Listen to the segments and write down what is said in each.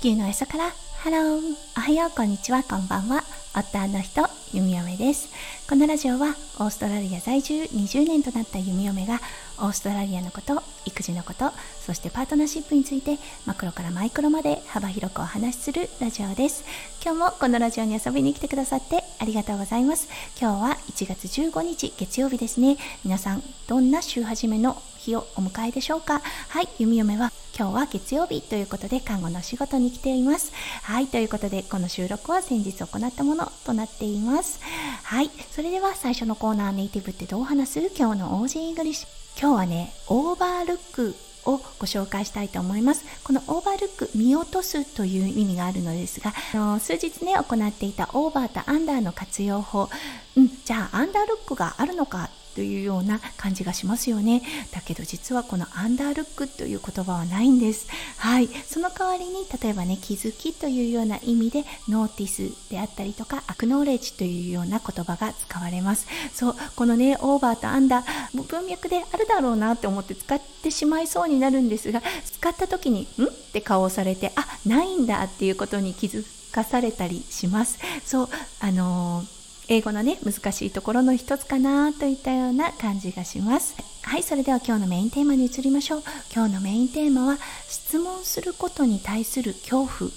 地球の朝から。ハローおはよう。こんにちは。こんばんは。夫の人弓嫁です。このラジオはオーストラリア在住20年となった弓嫁がオーストラリアのこと育児のことそしてパートナーシップについてマクロからマイクロまで幅広くお話しするラジオです。今日もこのラジオに遊びに来てくださってありがとうございます。今日は1月15日月曜日ですね。皆さんどんな週始めの日をお迎えでしょうか？はい弓嫁は今日は月曜日ということで看護の仕事に来ています。はいということでこの収録は先日行ったものとなっています。はいそれでは最初のコーナーネイティブってどう話す？今日の Aussie English。今日はね overlook をご紹介したいと思います。この overlook 見落とすという意味があるのですがあの数日ね行っていたオーバーと under の活用法。うんじゃあ underlook があるのかというような感じがしますよね。だけど実はこのアンダールックという言葉はないんです。はい。その代わりに例えばね気づきというような意味でノーティスであったりとかアクノーレッジというような言葉が使われます。そう。このねオーバーとアンダー文脈であるだろうなって思って使ってしまいそうになるんですが使った時にん？って顔をされてあないんだっていうことに気づかされたりします。そう。あのー英語のね難しいところの一つかなといったような感じがします。はいそれでは今日のメインテーマに移りましょう。今日のメインテーマは質問することに対する恐怖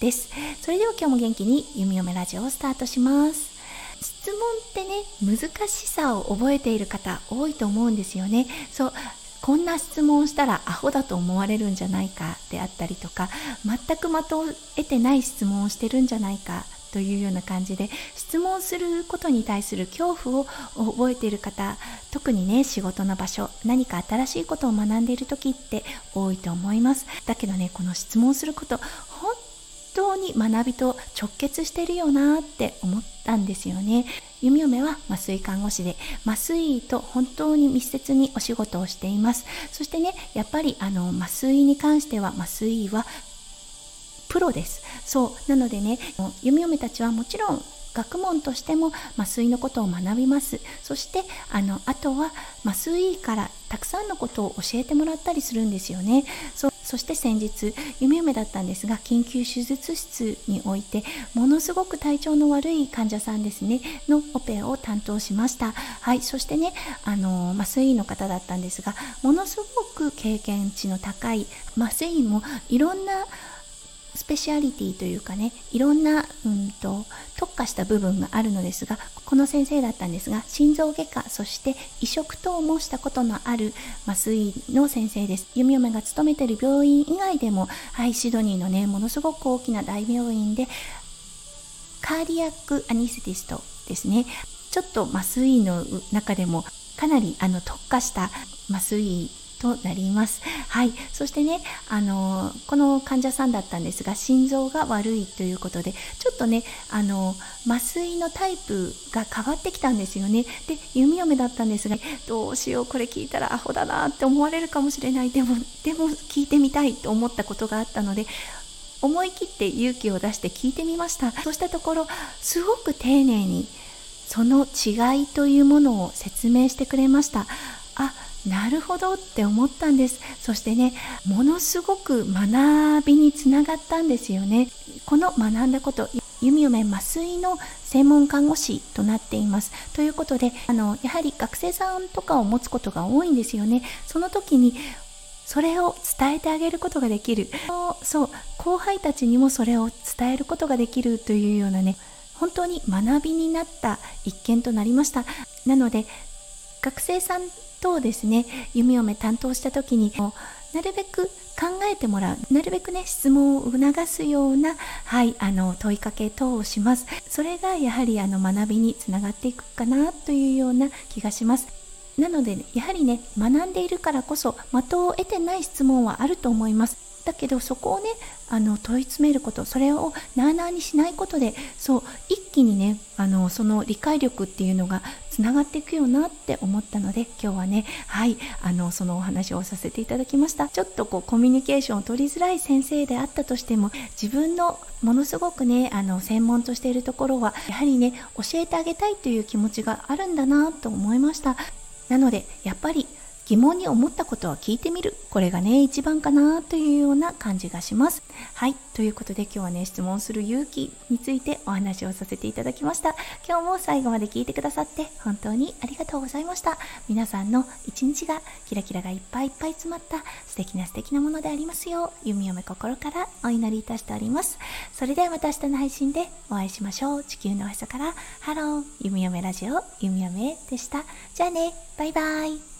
です。それでは今日も元気に弓嫁ラジオをスタートします。質問ってね難しさを覚えている方多いと思うんですよね。そうこんな質問したらアホだと思われるんじゃないかであったりとか全く的を得てない質問をしてるんじゃないかというような感じで質問することに対する恐怖を覚えている方特にね仕事の場所何か新しいことを学んでいる時って多いと思います。だけどねこの質問すること本当に学びと直結してるよなって思ったんですよね。弓嫁は麻酔看護師で麻酔と本当に密接にお仕事をしています。そしてねやっぱりあの麻酔に関しては麻酔はプロです。そう。なのでね弓嫁たちはもちろん学問としても麻酔のことを学びます。そしてあのあとは麻酔からたくさんのことを教えてもらったりするんですよね。そそして先日夢嫁だったんですが緊急手術室においてものすごく体調の悪い患者さんですねのオペを担当しました。はい。そしてねあの麻酔の方だったんですがものすごく経験値の高い麻酔もいろんなスペシャリティというかねいろんな、うんと、特化した部分があるのですがこの先生だったんですが心臓外科そして移植等もしたことのある麻酔の先生です。弓嫁が勤めている病院以外でもはいシドニーのねものすごく大きな大病院でカーディアックアニスティストですね。ちょっと麻酔の中でもかなりあの特化した麻酔となります。はい。そしてね、あの、この患者さんだったんですが、心臓が悪いということで、ちょっとね、あの、麻酔のタイプが変わってきたんですよね。で、弓嫁だったんですが、どうしよう、これ聞いたらアホだなって思われるかもしれない。でも、でも聞いてみたいと思ったことがあったので、思い切って勇気を出して聞いてみました。そうしたところ、すごく丁寧に、その違いというものを説明してくれました。なるほどって思ったんです。そしてねものすごく学びにつながったんですよね。この学んだこと弓嫁麻酔の専門看護師となっています。ということであのやはり学生さんとかを持つことが多いんですよね。その時にそれを伝えてあげることができる。そう後輩たちにもそれを伝えることができるというようなね本当に学びになった一件となりました。なので学生さんとですね弓嫁担当した時になるべく考えてもらうなるべくね質問を促すような、はい、あの問いかけ等をします。それがやはりあの学びにつながっていくかなというような気がします。なので、ね、やはりね学んでいるからこそ的を得てない質問はあると思います。だけどそこをねあの問い詰めることそれをなあなあにしないことでそう一気にねあのその理解力っていうのがつながっていくよなって思ったので今日はねはいあのそのお話をさせていただきました。ちょっとこうコミュニケーションを取りづらい先生であったとしても自分のものすごくねあの専門としているところはやはりね教えてあげたいという気持ちがあるんだなと思いました。なのでやっぱり疑問に思ったことは聞いてみる。これがね一番かなというような感じがします。はい。ということで今日はね質問する勇気についてお話をさせていただきました。今日も最後まで聞いてくださって本当にありがとうございました。皆さんの一日がキラキラがいっぱいいっぱい詰まった素敵な素敵なものでありますよう弓嫁心からお祈りいたしております。それではまた明日の配信でお会いしましょう。地球の朝からハロー。弓嫁ラジオ弓嫁でした。じゃあね。バイバイ。